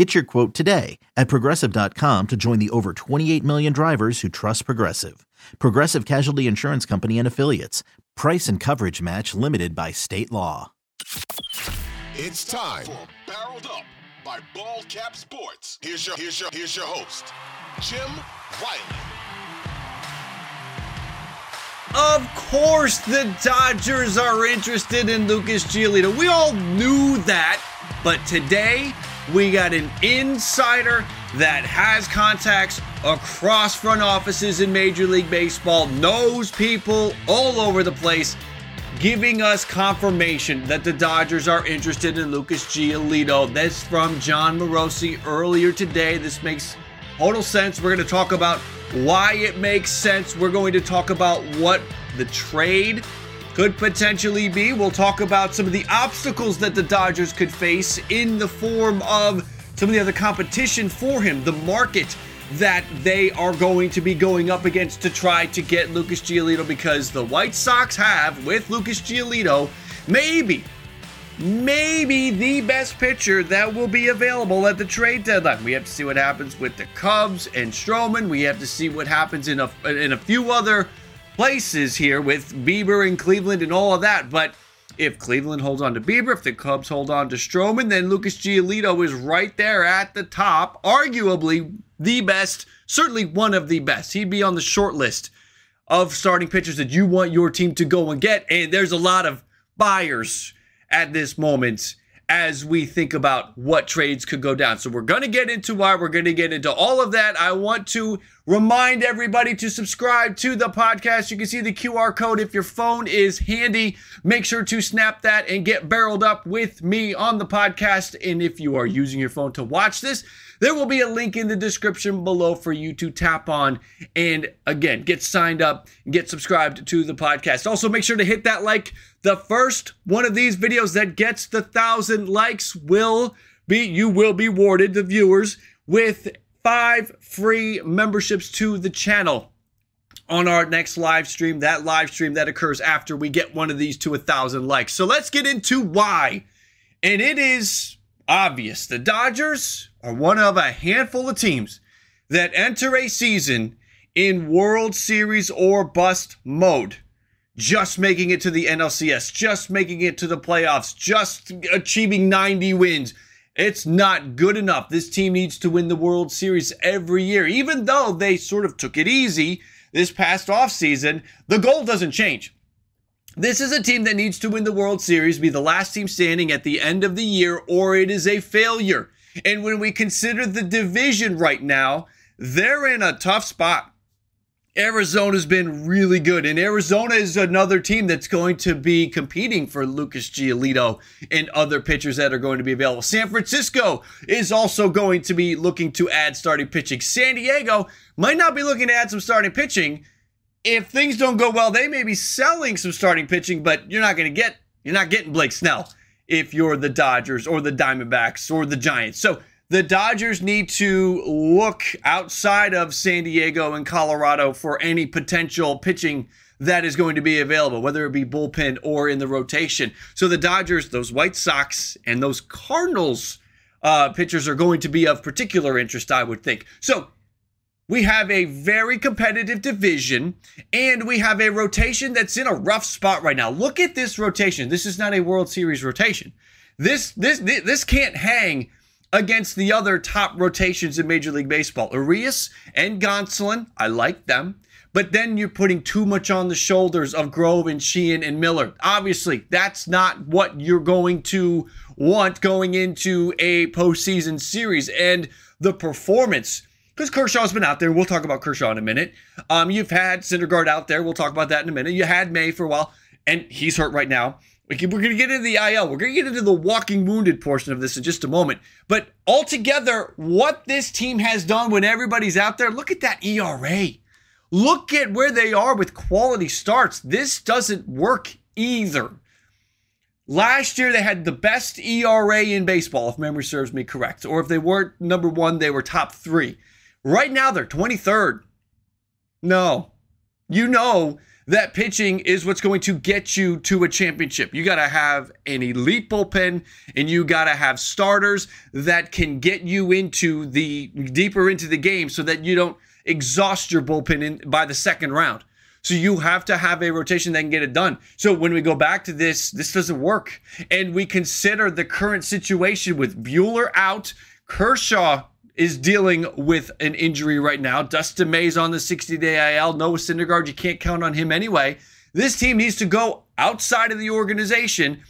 Get your quote today at progressive.com to join the over 28 million drivers who trust Progressive. Progressive Casualty Insurance Company and Affiliates. Price and coverage match limited by state law. It's time for Barreled Up by Ball Cap Sports. Here's your here's your here's your host, Jim Wiley. Of course, the Dodgers are interested in Lucas Giolito. We all knew that, but today we got an insider that has contacts across front offices in Major League Baseball, knows people all over the place, giving us confirmation that the Dodgers are interested in Lucas Giolito. That's from Jon Morosi earlier today. This makes total sense. We're going to talk about why it makes sense. We're going to talk about what the trade could potentially be. We'll talk about some of the obstacles that the Dodgers could face in the form of some of the other competition for him, the market that they are going to be going up against to try to get Lucas Giolito because the White Sox have, with Lucas Giolito, maybe, maybe the best pitcher that will be available at the trade deadline. We have to see what happens with the Cubs and Stroman. We have to see what happens in a in a few other places here with Bieber and Cleveland and all of that. But if Cleveland holds on to Bieber, if the Cubs hold on to Stroman, then Lucas Giolito is right there at the top, arguably the best, certainly one of the best. He'd be on the short list of starting pitchers that you want your team to go and get. And there's a lot of buyers at this moment as we think about what trades could go down. So we're going to get into why we're going to get into all of that. I want to remind everybody to subscribe to the podcast. You can see the QR code if your phone is handy. Make sure to snap that and get barreled up with me on the podcast. And if you are using your phone to watch this, there will be a link in the description below for you to tap on and again get signed up, get subscribed to the podcast. Also, make sure to hit that like. The first one of these videos that gets the thousand likes will be you will be awarded the viewers with five free memberships to the channel on our next live stream. That live stream that occurs after we get one of these to a thousand likes. So let's get into why. And it is obvious. The Dodgers are one of a handful of teams that enter a season in World Series or bust mode. Just making it to the NLCS, just making it to the playoffs, just achieving 90 wins. It's not good enough. This team needs to win the World Series every year. Even though they sort of took it easy this past offseason, the goal doesn't change. This is a team that needs to win the World Series, be the last team standing at the end of the year, or it is a failure. And when we consider the division right now, they're in a tough spot. Arizona's been really good, and Arizona is another team that's going to be competing for Lucas Giolito and other pitchers that are going to be available. San Francisco is also going to be looking to add starting pitching. San Diego might not be looking to add some starting pitching, if things don't go well, they may be selling some starting pitching, but you're not going to get you're not getting Blake Snell if you're the Dodgers or the Diamondbacks or the Giants. So the Dodgers need to look outside of San Diego and Colorado for any potential pitching that is going to be available, whether it be bullpen or in the rotation. So the Dodgers, those White Sox, and those Cardinals uh, pitchers are going to be of particular interest, I would think. So we have a very competitive division and we have a rotation that's in a rough spot right now. Look at this rotation. This is not a World Series rotation. This this this can't hang against the other top rotations in Major League Baseball. Urias and Gonsolin, I like them. but then you're putting too much on the shoulders of Grove and Sheehan and Miller. Obviously, that's not what you're going to want going into a postseason series. And the performance, because Kershaw's been out there. We'll talk about Kershaw in a minute. Um, you've had Syndergaard out there. We'll talk about that in a minute. You had May for a while, and he's hurt right now. We're going to get into the IL. We're going to get into the walking wounded portion of this in just a moment. But altogether, what this team has done when everybody's out there, look at that ERA. Look at where they are with quality starts. This doesn't work either. Last year, they had the best ERA in baseball, if memory serves me correct. Or if they weren't number one, they were top three. Right now, they're 23rd. No. You know that pitching is what's going to get you to a championship. You got to have an elite bullpen and you got to have starters that can get you into the deeper into the game so that you don't exhaust your bullpen in, by the second round. So you have to have a rotation that can get it done. So when we go back to this, this doesn't work. And we consider the current situation with Buehler out, Kershaw is dealing with an injury right now. Dustin May's on the 60 day IL. Noah Syndergaard, you can't count on him anyway. This team needs to go outside of the organization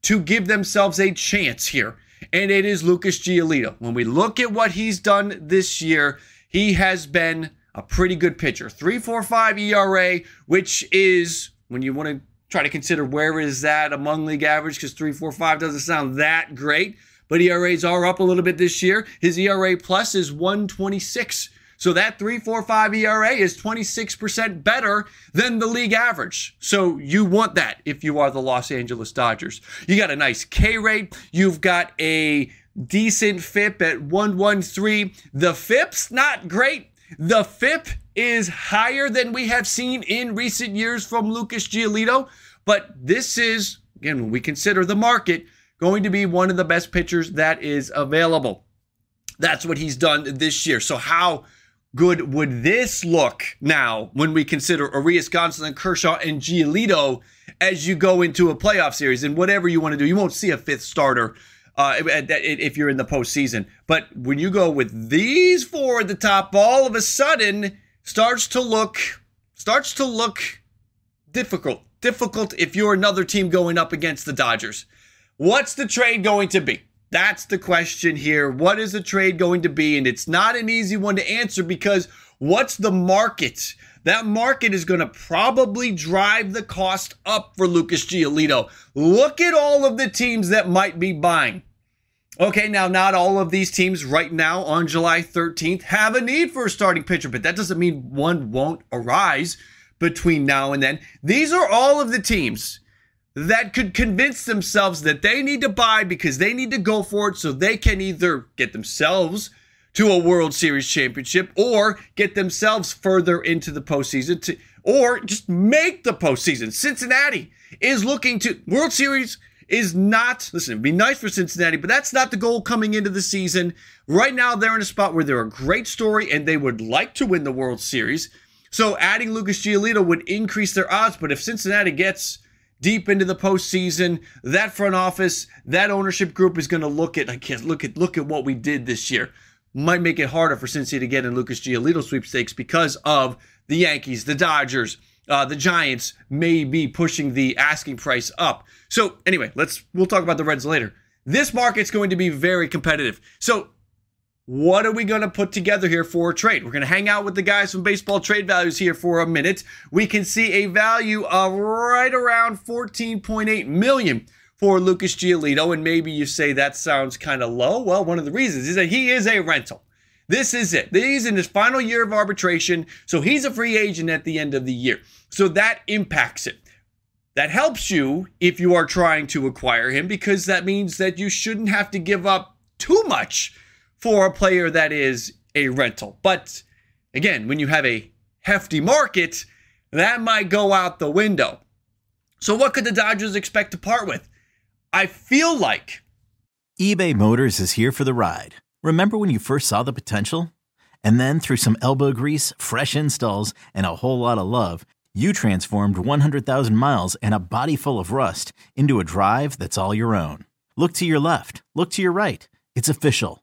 to give themselves a chance here. And it is Lucas Giolito. When we look at what he's done this year, he has been a pretty good pitcher. 3.45 ERA, which is when you want to try to consider where is that among league average because 3.45 doesn't sound that great, but ERAs are up a little bit this year. His ERA plus is 126. So that 3.45 ERA is 26% better than the league average. So you want that if you are the Los Angeles Dodgers. You got a nice K rate. You've got a decent FIP at 113. The FIP's not great. The FIP is higher than we have seen in recent years from Lucas Giolito, but this is, again, when we consider the market, going to be one of the best pitchers that is available. That's what he's done this year. So, how good would this look now when we consider Urias, Gonsolin, Kershaw, and Giolito as you go into a playoff series and whatever you want to do? You won't see a fifth starter uh, if you're in the postseason. But when you go with these four at the top, all of a sudden starts to look starts to look difficult. Difficult if you're another team going up against the Dodgers. What's the trade going to be? That's the question here. What is the trade going to be? And it's not an easy one to answer because what's the market? That market is going to probably drive the cost up for Lucas Giolito. Look at all of the teams that might be buying. Okay, now not all of these teams right now on July 13th have a need for a starting pitcher, but that doesn't mean one won't arise between now and then. These are all of the teams that could convince themselves that they need to buy because they need to go for it so they can either get themselves to a World Series championship or get themselves further into the postseason to, or just make the postseason. Cincinnati is looking to World Series is not, listen, it'd be nice for Cincinnati, but that's not the goal coming into the season. Right now, they're in a spot where they're a great story and they would like to win the World Series. So adding Lucas Giolito would increase their odds, but if Cincinnati gets deep into the postseason, that front office, that ownership group is going to look at, I guess, look at, look at what we did this year. Might make it harder for Cincy to get in Lucas Giolito sweepstakes because of the Yankees, the Dodgers, uh, the Giants may be pushing the asking price up. So anyway, let's we'll talk about the Reds later. This market's going to be very competitive. So what are we going to put together here for a trade? We're going to hang out with the guys from Baseball Trade Values here for a minute. We can see a value of right around 14.8 million for Lucas Giolito, and maybe you say that sounds kind of low. Well, one of the reasons is that he is a rental. This is it. He's in his final year of arbitration, so he's a free agent at the end of the year. So that impacts it. That helps you if you are trying to acquire him because that means that you shouldn't have to give up too much for a player that is a rental. But again, when you have a hefty market, that might go out the window. So, what could the Dodgers expect to part with? I feel like eBay Motors is here for the ride. Remember when you first saw the potential? And then through some elbow grease, fresh installs, and a whole lot of love, you transformed 100,000 miles and a body full of rust into a drive that's all your own. Look to your left, look to your right. It's official.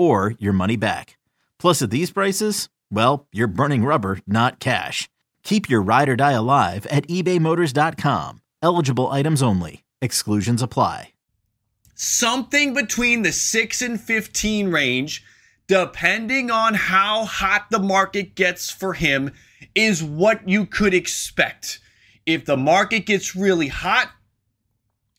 or your money back. Plus, at these prices, well, you're burning rubber, not cash. Keep your ride or die alive at ebaymotors.com. Eligible items only. Exclusions apply. Something between the 6 and 15 range, depending on how hot the market gets for him, is what you could expect. If the market gets really hot,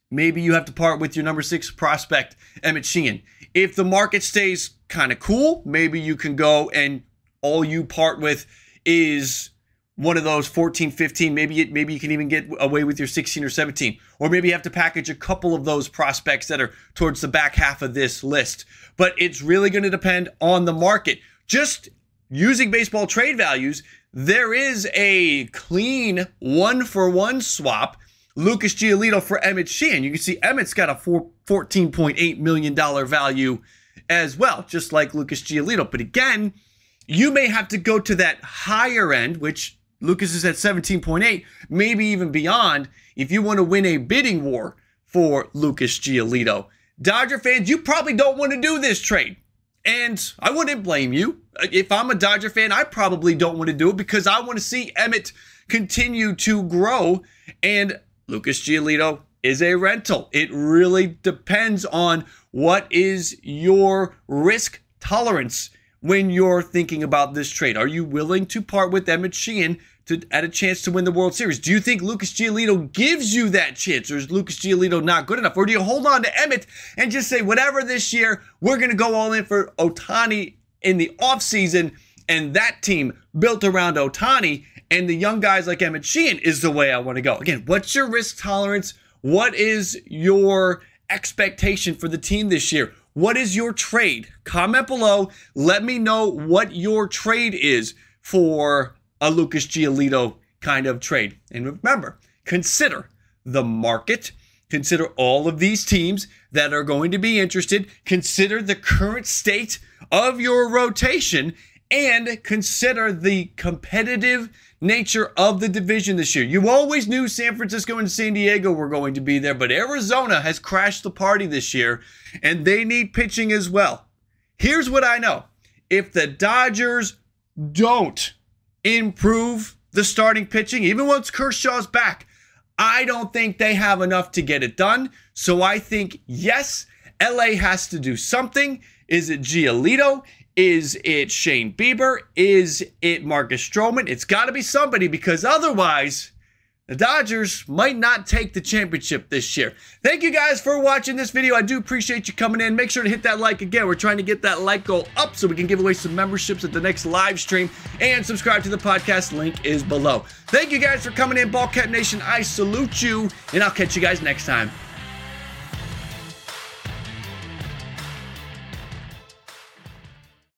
maybe you have to part with your number six prospect, Emmett Sheehan. If the market stays kind of cool, maybe you can go and all you part with is one of those 14, 15. Maybe it, maybe you can even get away with your 16 or 17, or maybe you have to package a couple of those prospects that are towards the back half of this list. But it's really going to depend on the market. Just using baseball trade values, there is a clean one for one swap Lucas Giolito for Emmett Sheehan. You can see Emmett's got a four, $14.8 million value as well, just like Lucas Giolito. But again, you may have to go to that higher end, which Lucas is at 17.8, maybe even beyond, if you want to win a bidding war for Lucas Giolito. Dodger fans, you probably don't want to do this trade. And I wouldn't blame you. If I'm a Dodger fan, I probably don't want to do it because I want to see Emmett continue to grow. And Lucas Giolito is a rental. It really depends on what is your risk tolerance when you're thinking about this trade. Are you willing to part with Emmett Sheehan to add a chance to win the World Series? Do you think Lucas Giolito gives you that chance, or is Lucas Giolito not good enough? Or do you hold on to Emmett and just say, whatever this year, we're going to go all in for Ohtani in the offseason, and that team built around Ohtani and the young guys like Emmett Sheehan is the way I want to go. Again, what's your risk tolerance? What is your expectation for the team this year? What is your trade? Comment below. Let me know what your trade is for a Lucas Giolito kind of trade. And remember, consider the market. Consider all of these teams that are going to be interested. Consider the current state of your rotation and consider the competitive nature of the division this year. You always knew San Francisco and San Diego were going to be there, but Arizona has crashed the party this year and they need pitching as well. Here's what I know if the Dodgers don't improve the starting pitching, even once Kershaw's back, I don't think they have enough to get it done. So I think, yes, LA has to do something. Is it Giolito? Is it Shane Bieber? Is it Marcus Stroman? It's got to be somebody because otherwise, the Dodgers might not take the championship this year. Thank you guys for watching this video. I do appreciate you coming in. Make sure to hit that like again. We're trying to get that like goal up so we can give away some memberships at the next live stream and subscribe to the podcast. Link is below. Thank you guys for coming in, Ballcap Nation. I salute you, and I'll catch you guys next time.